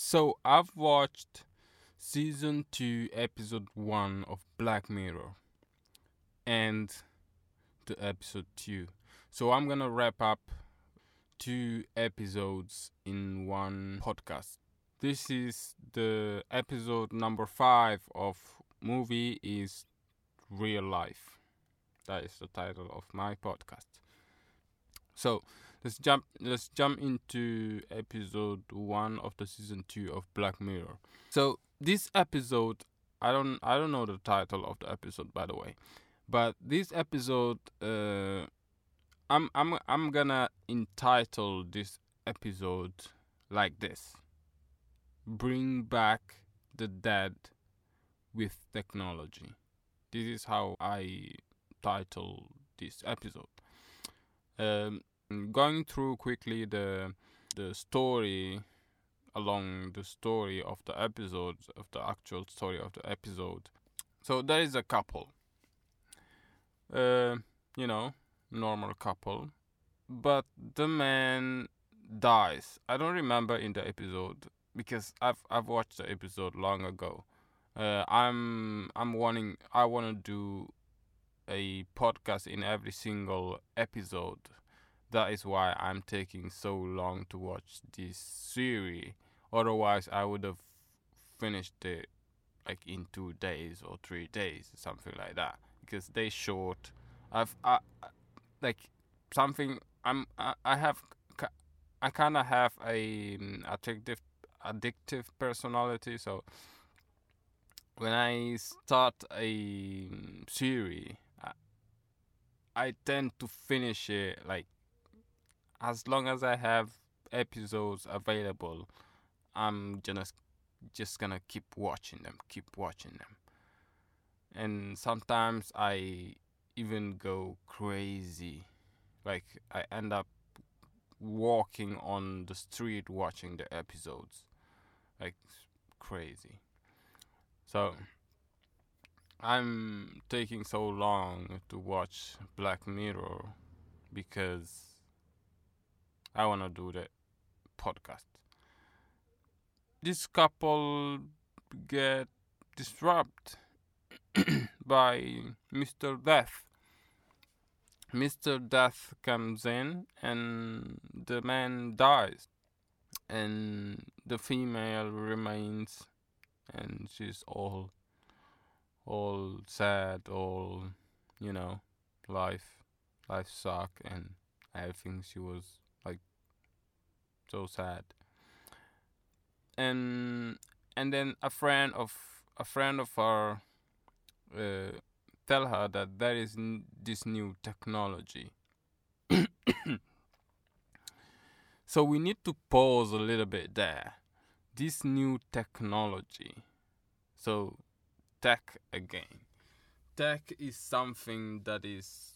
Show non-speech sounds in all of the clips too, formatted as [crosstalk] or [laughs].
So I've watched season 2 episode 1 of Black Mirror and the episode 2. So I'm going to wrap up two episodes in one podcast. This is the episode number 5 of movie is real life. That is the title of my podcast. So, let's jump let's jump into episode 1 of the season 2 of Black Mirror. So, this episode I don't I don't know the title of the episode by the way. But this episode uh I'm I'm I'm gonna entitle this episode like this. Bring back the dead with technology. This is how I title this episode. Um, going through quickly the the story along the story of the episode of the actual story of the episode. So there is a couple. Uh, you know, normal couple, but the man dies. I don't remember in the episode because I've I've watched the episode long ago. Uh, I'm I'm wanting I want to do a podcast in every single episode. That is why I'm taking so long to watch this series. Otherwise, I would have finished it like in two days or three days, something like that. Because they short. I've I, like something. I'm I, I have I kind of have a um, addictive addictive personality, so when I start a um, series, I, I tend to finish it like as long as I have episodes available. I'm just just gonna keep watching them, keep watching them, and sometimes I even go crazy, like I end up walking on the street watching the episodes, like crazy. So I'm taking so long to watch Black Mirror because I want to do the podcast. This couple get disrupted [coughs] by Mr. Death. Mr. Death comes in and the man dies. And the female remains and she's all all sad, all you know, life life suck and think she was so sad. And and then a friend of a friend of her uh, tell her that there is n- this new technology. [coughs] so we need to pause a little bit there. This new technology. So, tech again. Tech is something that is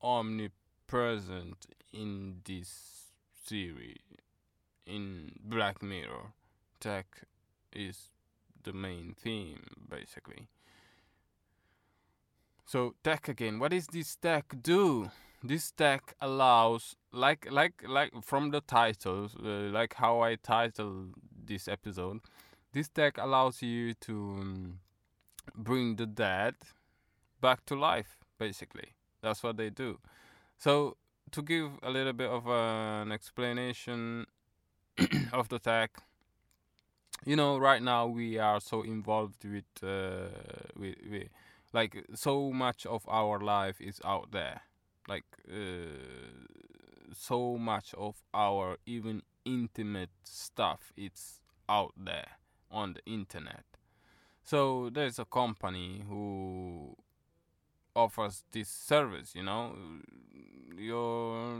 omnipresent in this series. In Black Mirror, tech is the main theme, basically. So tech again. What does this tech do? This tech allows, like like like from the title, uh, like how I title this episode. This tech allows you to um, bring the dead back to life. Basically, that's what they do. So to give a little bit of uh, an explanation [clears throat] of the tech you know right now we are so involved with uh, with, with like so much of our life is out there. Like uh, so much of our even intimate stuff it's out there on the internet. So there's a company who offers this service you know? Your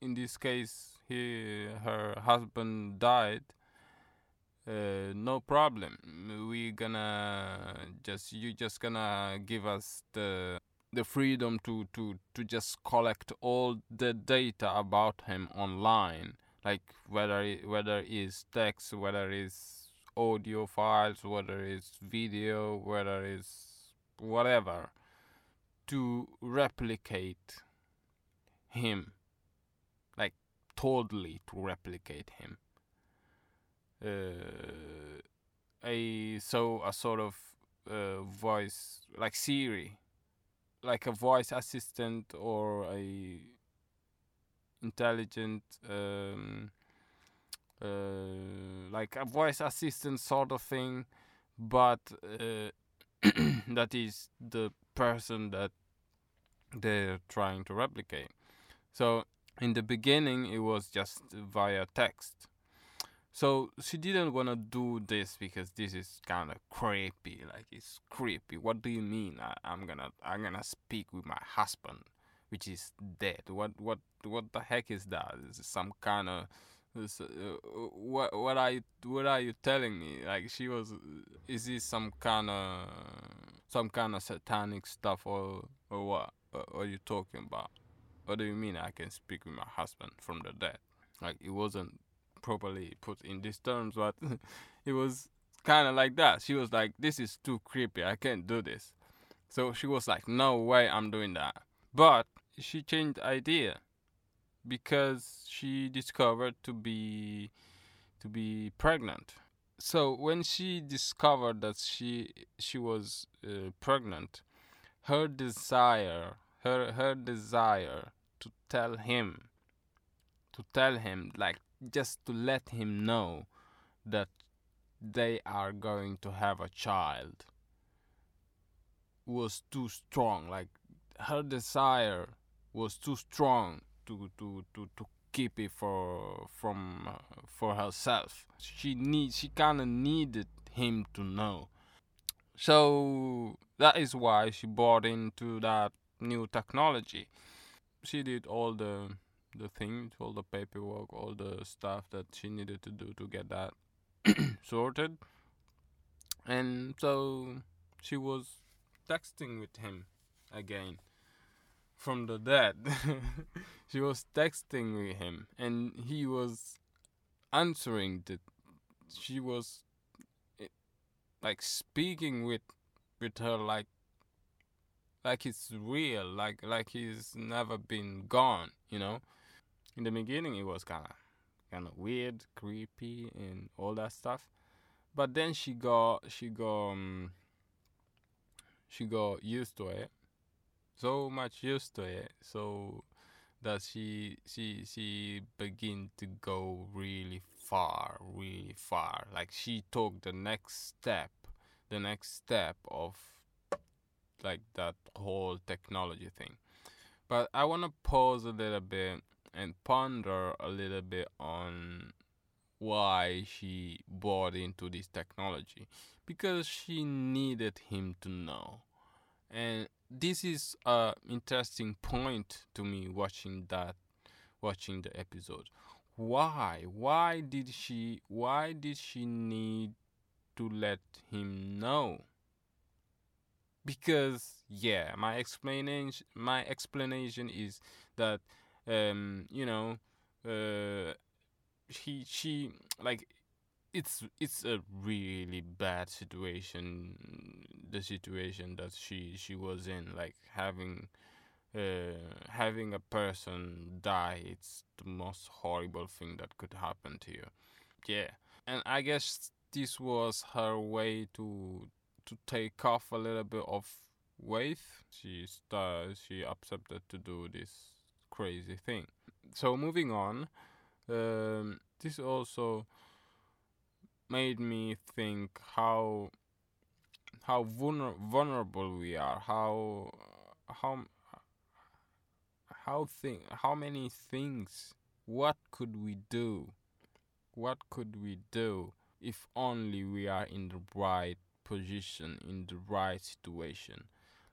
in this case he her husband died uh, no problem. We gonna just you just gonna give us the the freedom to to to just collect all the data about him online, like whether it, whether it's text, whether it's audio files, whether it's video, whether it's whatever, to replicate him, like totally to replicate him. Uh, a so a sort of uh, voice like Siri, like a voice assistant or a intelligent um, uh, like a voice assistant sort of thing, but uh, [clears throat] that is the person that they're trying to replicate. So in the beginning, it was just via text. So she didn't want to do this because this is kind of creepy. Like it's creepy. What do you mean? I, I'm gonna I'm gonna speak with my husband, which is dead. What what what the heck is that? Is some kind of uh, what what are you what are you telling me? Like she was, is this some kind of some kind of satanic stuff or or what? What are you talking about? What do you mean I can speak with my husband from the dead? Like it wasn't properly put in these terms, but [laughs] it was kind of like that. She was like, "This is too creepy. I can't do this." So she was like, "No way, I'm doing that." But she changed idea because she discovered to be to be pregnant. So when she discovered that she she was uh, pregnant, her desire her her desire to tell him to tell him like just to let him know that they are going to have a child was too strong like her desire was too strong to to to, to keep it for from uh, for herself. She need she kind of needed him to know. So that is why she bought into that new technology. She did all the the things, all the paperwork, all the stuff that she needed to do to get that [coughs] sorted. And so she was texting with him again from the dead. [laughs] she was texting with him and he was answering that she was eh, like speaking with with her like like it's real like like he's never been gone you know in the beginning it was kind of kind of weird, creepy, and all that stuff. But then she got she got um, she got used to it, so much used to it, so that she she she began to go really far, really far. Like she took the next step, the next step of like that whole technology thing. But I want to pause a little bit and ponder a little bit on why she bought into this technology because she needed him to know and this is a interesting point to me watching that watching the episode. Why? Why did she why did she need to let him know? Because yeah my explanation my explanation is that um, you know, uh, he she like it's it's a really bad situation the situation that she she was in like having uh, having a person die. It's the most horrible thing that could happen to you. Yeah. And i guess this was her way to to take off a little bit of weight. She started she accepted to do this crazy thing. So moving on, um, this also made me think how how vulner- vulnerable we are, how how how thing how many things what could we do what could we do if only we are in the right position in the right situation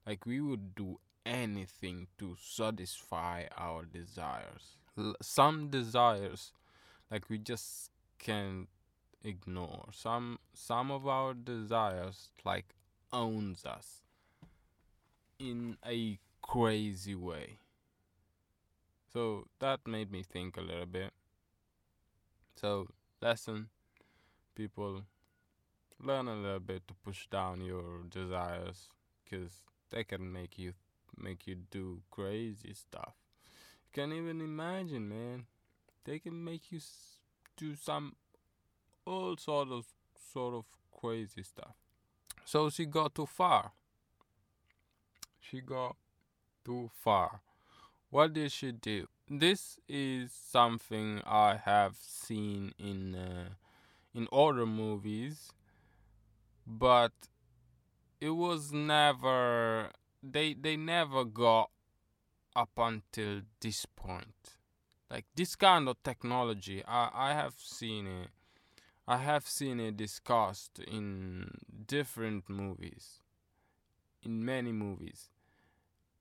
like we would do anything to satisfy our desires. L- some desires, like we just can't ignore. Some some of our desires like owns us in a crazy way. So that made me think a little bit. So lesson, people, learn a little bit to push down your desires, because they can make you make you do crazy stuff. You can't even imagine, man. They can make you do some all sort of sort of crazy stuff. So she got too far. She got too far. What did she do? This is something I have seen in uh, in other movies, but it was never they they never got up until this point. Like this kind of technology, I I have seen it. I have seen it discussed in different movies, in many movies,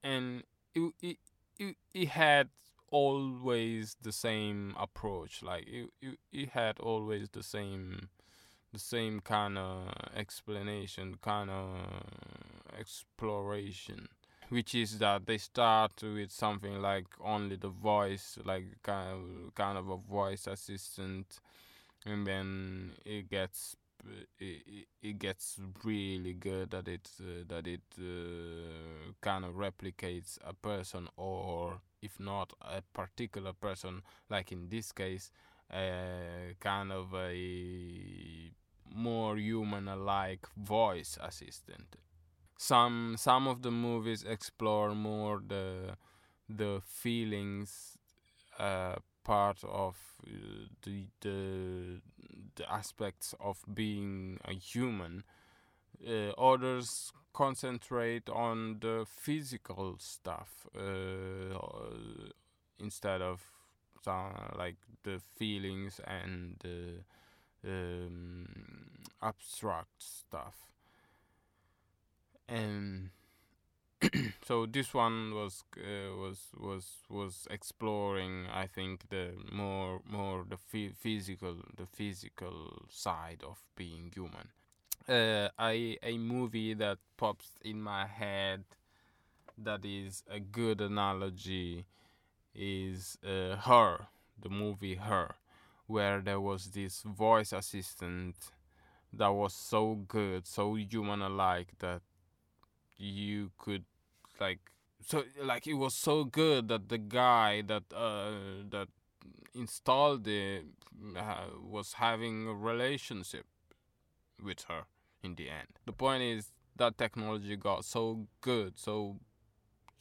and it it it, it had always the same approach. Like it, it, it had always the same the same kind of explanation, kind of exploration, which is that they start with something like only the voice, like kind of kind of a voice assistant, and then it gets it, it gets really good that it uh, that it uh, kind of replicates a person or if not a particular person like in this case uh, kind of a more human-like voice assistant. Some some of the movies explore more the the feelings uh, part of uh, the, the the aspects of being a human. Uh, others concentrate on the physical stuff uh, instead of like the feelings and the um, abstract stuff. And [clears throat] so this one was uh, was was was exploring i think the more more the physical the physical side of being human. Uh, I, a movie that pops in my head that is a good analogy is uh, her the movie her where there was this voice assistant that was so good so human alike that you could like so like it was so good that the guy that uh that installed it uh, was having a relationship with her in the end. The point is that technology got so good so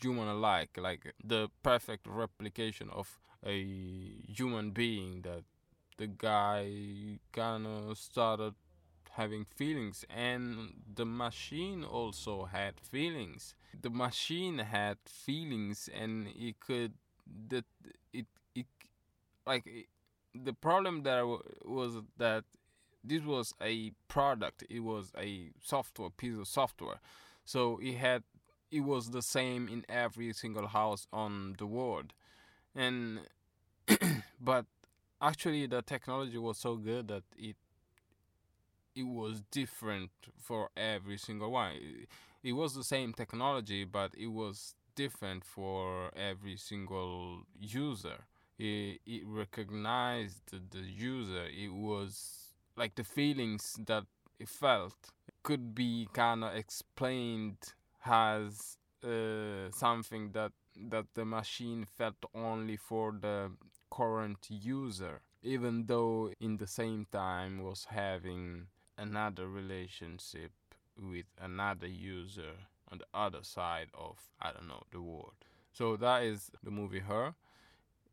human alike like the perfect replication of a human being that the guy kind of started having feelings and the machine also had feelings the machine had feelings and it could that it it like it, the problem there was that this was a product. It was a software piece of software. So it had it was the same in every single house on the world. And [coughs] but actually the technology was so good that it it was different for every single one. It, was the same technology, but it was different for every single user. It, it recognized the user. It was like the feelings that it felt could be kind of explained as uh, something that that the machine felt only for the current user even though in the same time was having another relationship with another user on the other side of I don't know the world. So that is the movie Her.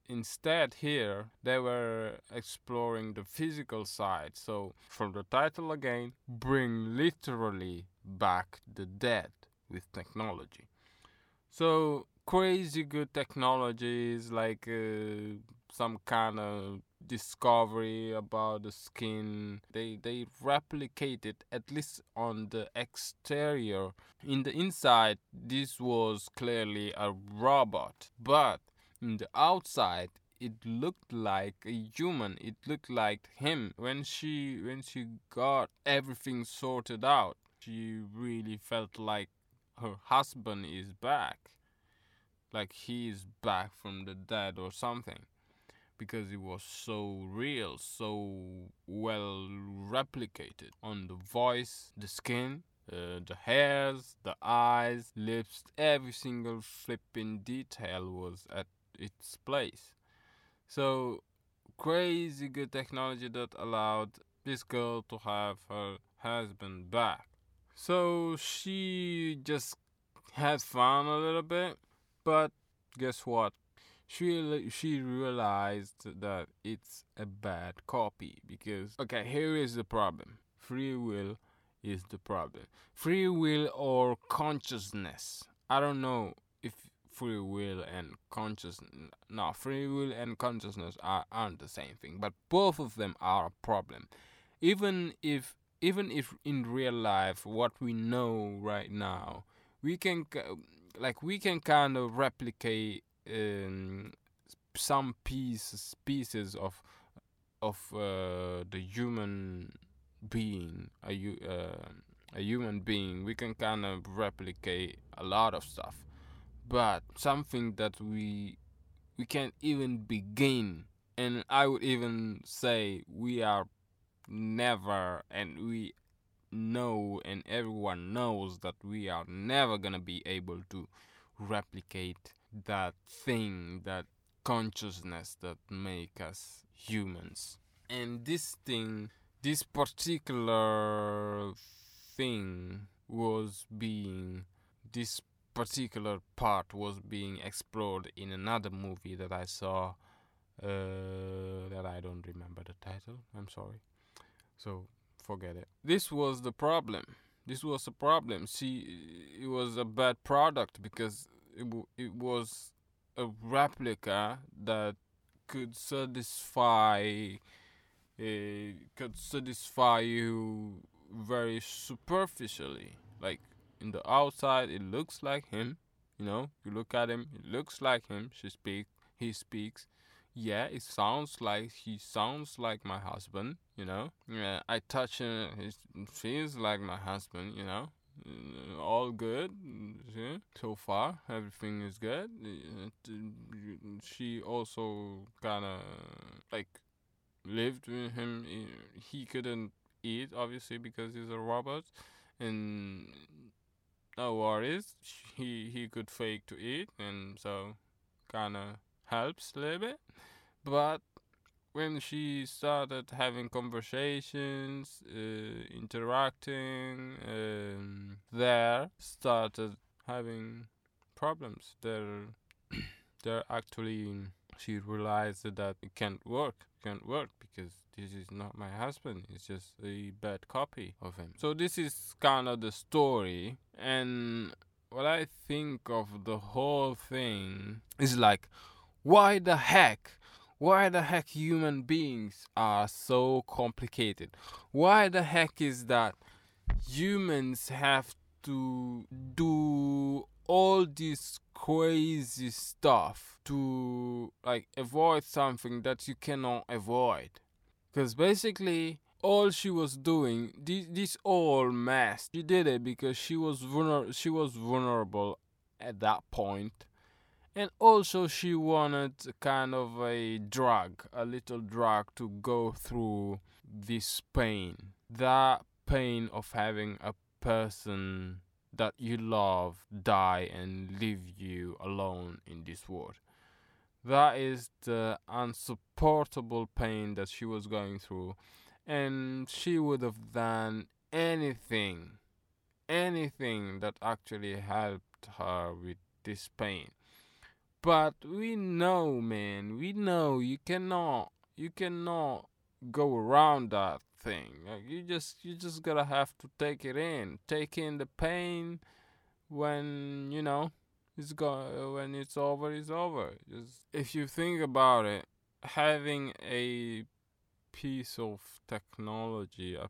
Instead, here they were exploring the physical side. So, from the title again, bring literally back the dead with technology. So, crazy good technologies like uh, some kind of discovery about the skin. They they replicated at least on the exterior. In the inside, this was clearly a robot, but in the outside, it looked like a human. It looked like him. When she when she got everything sorted out, she really felt like her husband is back. Like he is back from the dead or something because it was so real, so well replicated on the voice, the skin, uh, the hairs, the eyes, lips, every single flipping detail was at its place. So crazy good technology that allowed this girl to have her husband back. So she just had fun a little bit, but guess what? She she realized that it's a bad copy because okay, here is the problem. Free will is the problem. Free will or consciousness. I don't know if free will and consciousness no free will and consciousness are, aren't the same thing but both of them are a problem even if even if in real life what we know right now we can like we can kind of replicate um, some pieces pieces of of uh, the human being a uh, a human being. We can kind of replicate a lot of stuff but something that we we can't even begin. And i would even say we are never and we know and everyone knows that we are never to be able to replicate that thing that consciousness that make us humans and this thing this particular thing was being this particular part was being explored in another movie that I saw uh, that I don't remember the title. I'm sorry. So forget it. This was the problem. This was a problem. See, it was a bad product because it, w- it was a replica that could satisfy uh, could satisfy you very superficially. Like in the outside it looks like him you know? You look at him it looks like him she speak he speaks. Yeah it sounds like he sounds like my husband you know? Yeah i touch him he feels like my husband you know all good yeah. so far everything is good she also kind of like lived with him he couldn't eat obviously because he's a robot and no worries. He he could fake to eat, and so kind of helps a little bit. But when she started having conversations, uh, interacting, um, there started having problems. There, [coughs] there actually she realized that it can't work. Can't work because this is not my husband. It's just a bad copy of him. So this is kind of the story. And what I think of the whole thing is like, why the heck? Why the heck human beings are so complicated? Why the heck is that humans have to do all this crazy stuff to like avoid something that you cannot avoid because basically all she was doing this, this all mess she did it because she was vulner- she was vulnerable at that point and also she wanted kind of a drug a little drug to go through this pain that pain of having a person that you love die and leave you alone in this world. That is the unsupportable pain that she was going through, and she would have done anything, anything that actually helped her with this pain. But we know, man, we know you cannot, you cannot go around that thing. Like you just you just gotta have to take it in, take in the pain when you know it's go when it's over. It's over. Just if you think about it, having a piece of technology uh,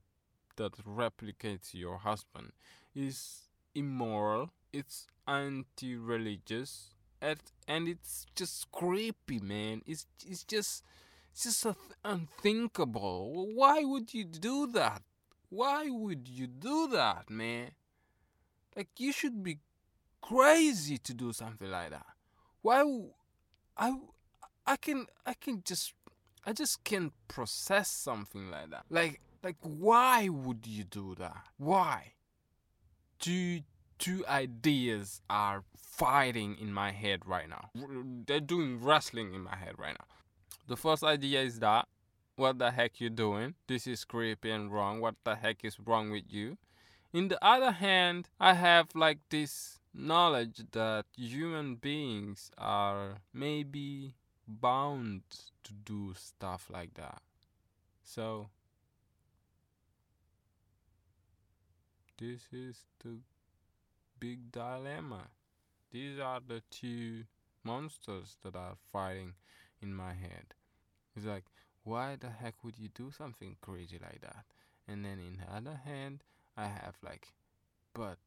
that replicates your husband is immoral. It's anti-religious. And, and it's just creepy, man. It's it's just it's just th- unthinkable. Why would you do that? Why would you do that, man? Like you should be crazy to do something like that. Why? I I can I can just I just can't process something like that. Like like why would you do that? Why? Two two ideas are fighting in my head right now. They're doing wrestling in my head right now. The first idea is that what the heck you doing? This is creepy and wrong. What the heck is wrong with you? In the other hand, I have like this knowledge that human beings are maybe bound to do stuff like that. So, this is the big dilemma. These are the two monsters that are fighting in my head. It's like, why the heck would you do something crazy like that? And then in the other hand, I have like, but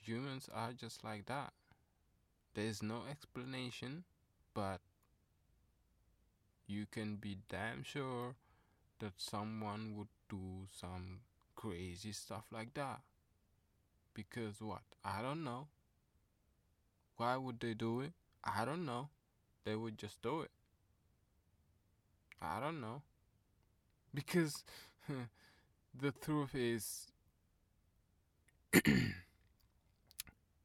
humans are just like that. There's no explanation, but you can be damn sure that someone would do some crazy stuff like that. Because what? I don't know. Why would they do it? I don't know. They would just do it. I don't know. Because [laughs] the truth is, [clears throat]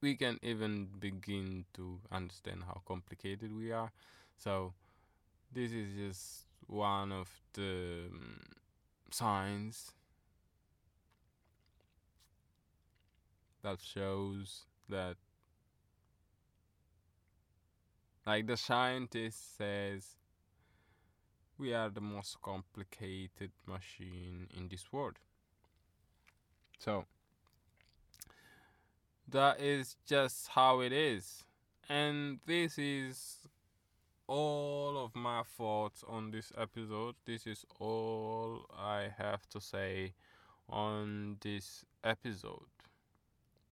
we can even begin to understand how complicated we are. So, this is just one of the um, signs that shows that like the scientist says we are the most complicated machine in this world. So that is just how it is. And this is all of my thoughts on this episode. This is all i have to say on this episode